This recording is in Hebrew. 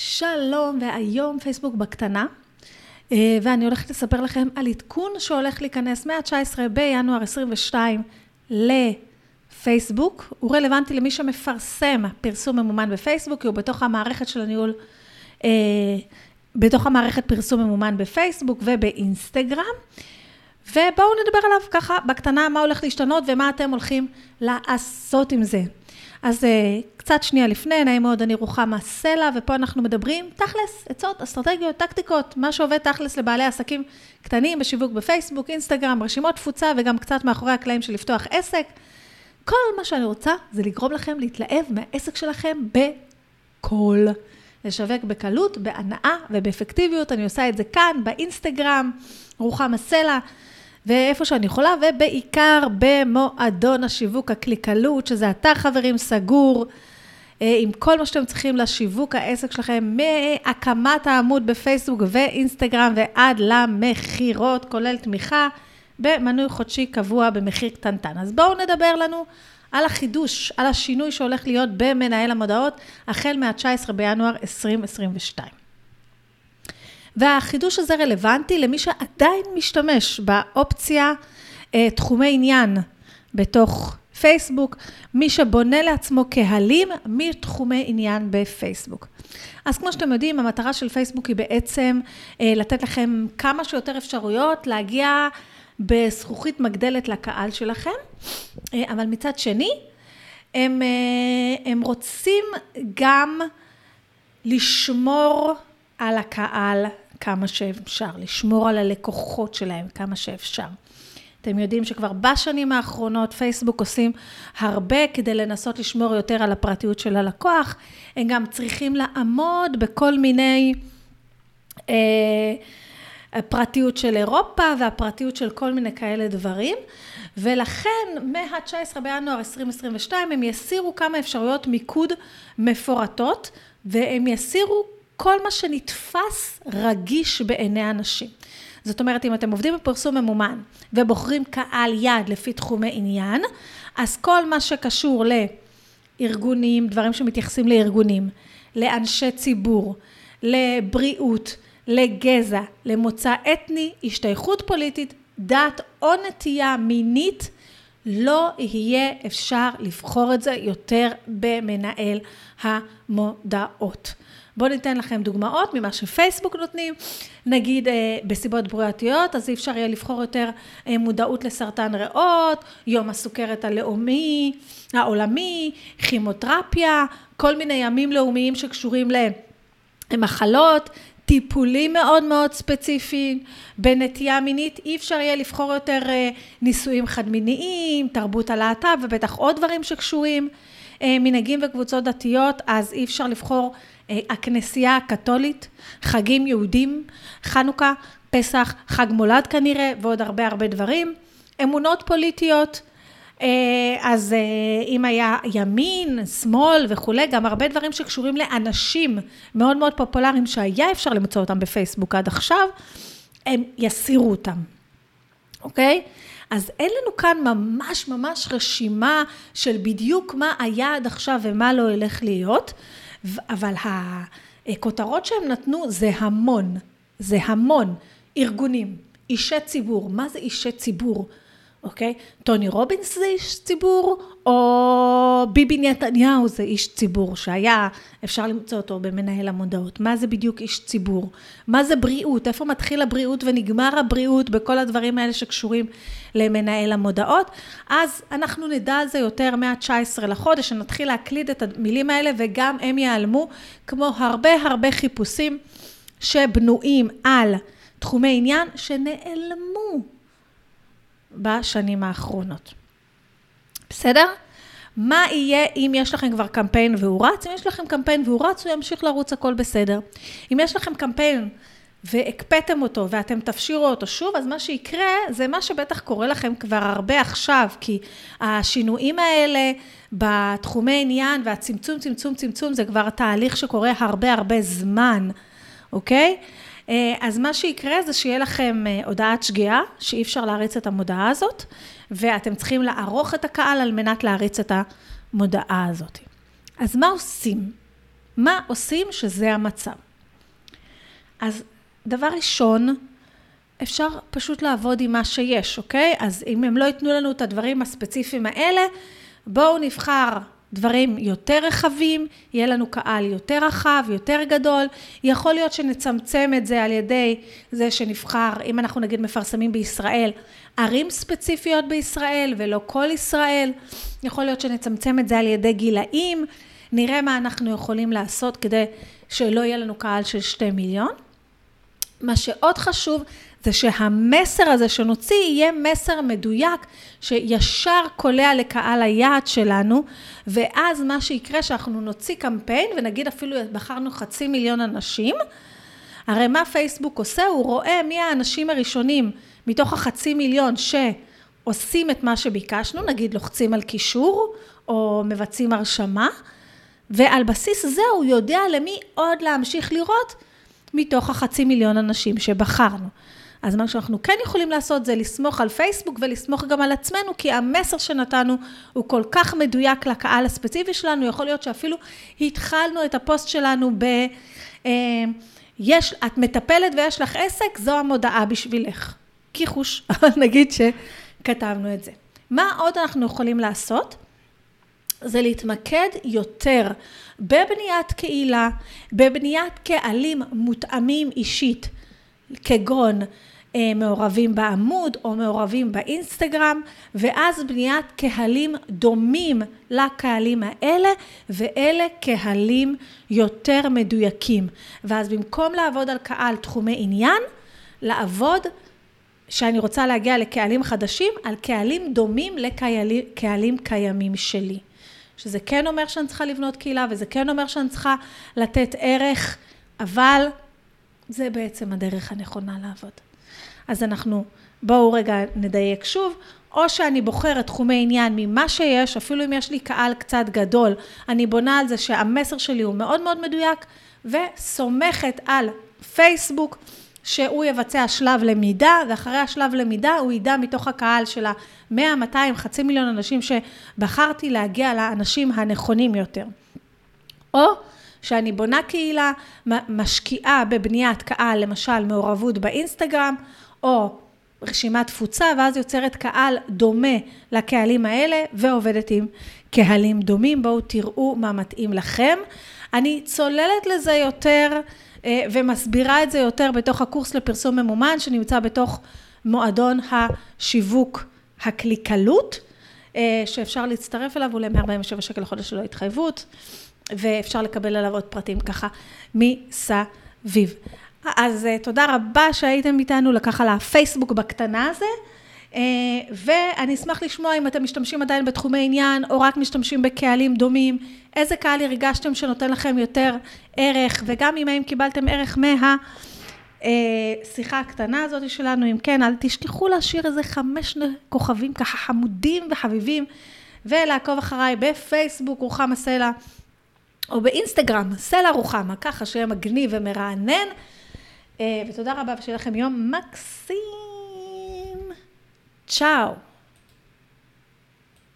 שלום, והיום פייסבוק בקטנה, אה, ואני הולכת לספר לכם על עדכון שהולך להיכנס מה-19 בינואר 22 לפייסבוק. הוא רלוונטי למי שמפרסם פרסום ממומן בפייסבוק, כי הוא בתוך המערכת של הניהול, אה, בתוך המערכת פרסום ממומן בפייסבוק ובאינסטגרם. ובואו נדבר עליו ככה בקטנה, מה הולך להשתנות ומה אתם הולכים לעשות עם זה. אז אה, קצת שנייה לפני, נעים מאוד, אני רוחמה סלע, ופה אנחנו מדברים תכלס, עצות, אסטרטגיות, טקטיקות, מה שעובד תכלס לבעלי עסקים קטנים בשיווק בפייסבוק, אינסטגרם, רשימות תפוצה, וגם קצת מאחורי הקלעים של לפתוח עסק. כל מה שאני רוצה זה לגרום לכם להתלהב מהעסק שלכם בקול. לשווק בקלות, בהנאה ובאפקטיביות. אני עושה את זה כאן, באינסטגרם, רוחמה סלע. ואיפה שאני יכולה, ובעיקר במועדון השיווק הקליקלות, שזה אתר חברים סגור, אה, עם כל מה שאתם צריכים לשיווק העסק שלכם, מהקמת העמוד בפייסבוק ואינסטגרם ועד למכירות, כולל תמיכה במנוי חודשי קבוע במחיר קטנטן. אז בואו נדבר לנו על החידוש, על השינוי שהולך להיות במנהל המודעות, החל מה-19 בינואר 2022. והחידוש הזה רלוונטי למי שעדיין משתמש באופציה אה, תחומי עניין בתוך פייסבוק, מי שבונה לעצמו קהלים מתחומי עניין בפייסבוק. אז כמו שאתם יודעים, המטרה של פייסבוק היא בעצם אה, לתת לכם כמה שיותר אפשרויות להגיע בזכוכית מגדלת לקהל שלכם, אה, אבל מצד שני, הם, הם רוצים גם לשמור על הקהל כמה שאפשר, לשמור על הלקוחות שלהם כמה שאפשר. אתם יודעים שכבר בשנים האחרונות פייסבוק עושים הרבה כדי לנסות לשמור יותר על הפרטיות של הלקוח. הם גם צריכים לעמוד בכל מיני אה, הפרטיות של אירופה והפרטיות של כל מיני כאלה דברים. ולכן מה-19 בינואר 2022 הם יסירו כמה אפשרויות מיקוד מפורטות והם יסירו כל מה שנתפס רגיש בעיני אנשים. זאת אומרת, אם אתם עובדים בפרסום ממומן ובוחרים קהל יעד לפי תחומי עניין, אז כל מה שקשור לארגונים, דברים שמתייחסים לארגונים, לאנשי ציבור, לבריאות, לגזע, למוצא אתני, השתייכות פוליטית, דת או נטייה מינית, לא יהיה אפשר לבחור את זה יותר במנהל המודעות. בואו ניתן לכם דוגמאות ממה שפייסבוק נותנים, נגיד אה, בסיבות בריאותיות, אז אי אפשר יהיה לבחור יותר אה, מודעות לסרטן ריאות, יום הסוכרת הלאומי, העולמי, כימותרפיה, כל מיני ימים לאומיים שקשורים למחלות, טיפולים מאוד מאוד ספציפיים, בנטייה מינית אי אפשר יהיה לבחור יותר אה, נישואים חד-מיניים, תרבות הלהט"ב ובטח עוד דברים שקשורים, מנהגים וקבוצות דתיות, אז אי אפשר לבחור אה, הכנסייה הקתולית, חגים יהודים, חנוכה, פסח, חג מולד כנראה, ועוד הרבה הרבה דברים. אמונות פוליטיות, אה, אז אה, אם היה ימין, שמאל וכולי, גם הרבה דברים שקשורים לאנשים מאוד מאוד פופולריים שהיה אפשר למצוא אותם בפייסבוק עד עכשיו, הם יסירו אותם, אוקיי? אז אין לנו כאן ממש ממש רשימה של בדיוק מה היה עד עכשיו ומה לא ילך להיות. אבל הכותרות שהם נתנו זה המון, זה המון ארגונים, אישי ציבור, מה זה אישי ציבור? אוקיי? טוני רובינס זה איש ציבור, או ביבי נתניהו זה איש ציבור, שהיה, אפשר למצוא אותו במנהל המודעות. מה זה בדיוק איש ציבור? מה זה בריאות? איפה מתחיל הבריאות ונגמר הבריאות בכל הדברים האלה שקשורים למנהל המודעות? אז אנחנו נדע על זה יותר מה-19 לחודש, שנתחיל להקליד את המילים האלה, וגם הם ייעלמו, כמו הרבה הרבה חיפושים שבנויים על תחומי עניין שנעלמו. בשנים האחרונות. בסדר? מה יהיה אם יש לכם כבר קמפיין והוא רץ? אם יש לכם קמפיין והוא רץ, הוא ימשיך לרוץ, הכל בסדר. אם יש לכם קמפיין והקפאתם אותו ואתם תפשירו אותו שוב, אז מה שיקרה זה מה שבטח קורה לכם כבר הרבה עכשיו, כי השינויים האלה בתחומי עניין והצמצום, צמצום, צמצום, זה כבר תהליך שקורה הרבה הרבה זמן, אוקיי? אה, אז מה שיקרה זה שיהיה לכם אה, הודעת שגיאה, שאי אפשר להריץ את המודעה הזאת, ואתם צריכים לערוך את הקהל על מנת להריץ את המודעה הזאת. אז מה עושים? מה עושים שזה המצב? אז דבר ראשון, אפשר פשוט לעבוד עם מה שיש, אוקיי? אז אם הם לא ייתנו לנו את הדברים הספציפיים האלה, בואו נבחר דברים יותר רחבים, יהיה לנו קהל יותר רחב, יותר גדול. יכול להיות שנצמצם את זה על ידי זה שנבחר, אם אנחנו נגיד מפרסמים בישראל, ערים ספציפיות בישראל ולא כל ישראל. יכול להיות שנצמצם את זה על ידי גילאים. נראה מה אנחנו יכולים לעשות כדי שלא יהיה לנו קהל של שתי מיליון. מה שעוד חשוב זה שהמסר הזה שנוציא יהיה מסר מדויק, שישר קולע לקהל היעד שלנו, ואז מה שיקרה שאנחנו נוציא קמפיין, ונגיד אפילו בחרנו חצי מיליון אנשים, הרי מה פייסבוק עושה? הוא רואה מי האנשים הראשונים מתוך החצי מיליון שעושים את מה שביקשנו, נגיד לוחצים על קישור, או מבצעים הרשמה, ועל בסיס זה הוא יודע למי עוד להמשיך לראות מתוך החצי מיליון אנשים שבחרנו. אז מה שאנחנו כן יכולים לעשות זה לסמוך על פייסבוק ולסמוך גם על עצמנו, כי המסר שנתנו הוא כל כך מדויק לקהל הספציפי שלנו, יכול להיות שאפילו התחלנו את הפוסט שלנו ב... אה, יש, את מטפלת ויש לך עסק, זו המודעה בשבילך. קיחוש, אבל נגיד שכתבנו את זה. מה עוד אנחנו יכולים לעשות? זה להתמקד יותר בבניית קהילה, בבניית קהלים מותאמים אישית, כגון אה, מעורבים בעמוד או מעורבים באינסטגרם, ואז בניית קהלים דומים לקהלים האלה, ואלה קהלים יותר מדויקים. ואז במקום לעבוד על קהל תחומי עניין, לעבוד שאני רוצה להגיע לקהלים חדשים, על קהלים דומים לקהלים קיימים שלי. שזה כן אומר שאני צריכה לבנות קהילה, וזה כן אומר שאני צריכה לתת ערך, אבל זה בעצם הדרך הנכונה לעבוד. אז אנחנו, בואו רגע נדייק שוב, או שאני בוחרת תחומי עניין ממה שיש, אפילו אם יש לי קהל קצת גדול, אני בונה על זה שהמסר שלי הוא מאוד מאוד מדויק, וסומכת על פייסבוק, שהוא יבצע שלב למידה, ואחרי השלב למידה הוא ידע מתוך הקהל של ה-100, 200, חצי מיליון אנשים שבחרתי להגיע לאנשים הנכונים יותר. או שאני בונה קהילה, משקיעה בבניית קהל, למשל מעורבות באינסטגרם, או רשימת תפוצה, ואז יוצרת קהל דומה לקהלים האלה, ועובדת עם קהלים דומים. בואו תראו מה מתאים לכם. אני צוללת לזה יותר אה, ומסבירה את זה יותר בתוך הקורס לפרסום ממומן, שנמצא בתוך מועדון השיווק הקליקלות, אה, שאפשר להצטרף אליו, הוא ל-147 שקל לחודש ללא התחייבות, ואפשר לקבל עליו עוד פרטים ככה מסביב. אז אה, תודה רבה שהייתם איתנו לקח על הפייסבוק בקטנה הזה. אה, ואני אשמח לשמוע אם אתם משתמשים עדיין בתחומי עניין, או רק משתמשים בקהלים דומים, איזה קהל הרגשתם שנותן לכם יותר ערך, וגם אם האם קיבלתם ערך מה... שיחה הקטנה הזאת שלנו, אם כן, אל תשכחו להשאיר איזה חמש כוכבים ככה חמודים וחביבים, ולעקוב אחריי בפייסבוק, רוחמה סלע, או באינסטגרם, סלע רוחמה, ככה שיהיה מגניב ומרענן. אה, ותודה רבה ושיהיה לכם יום מקסים. צ'או.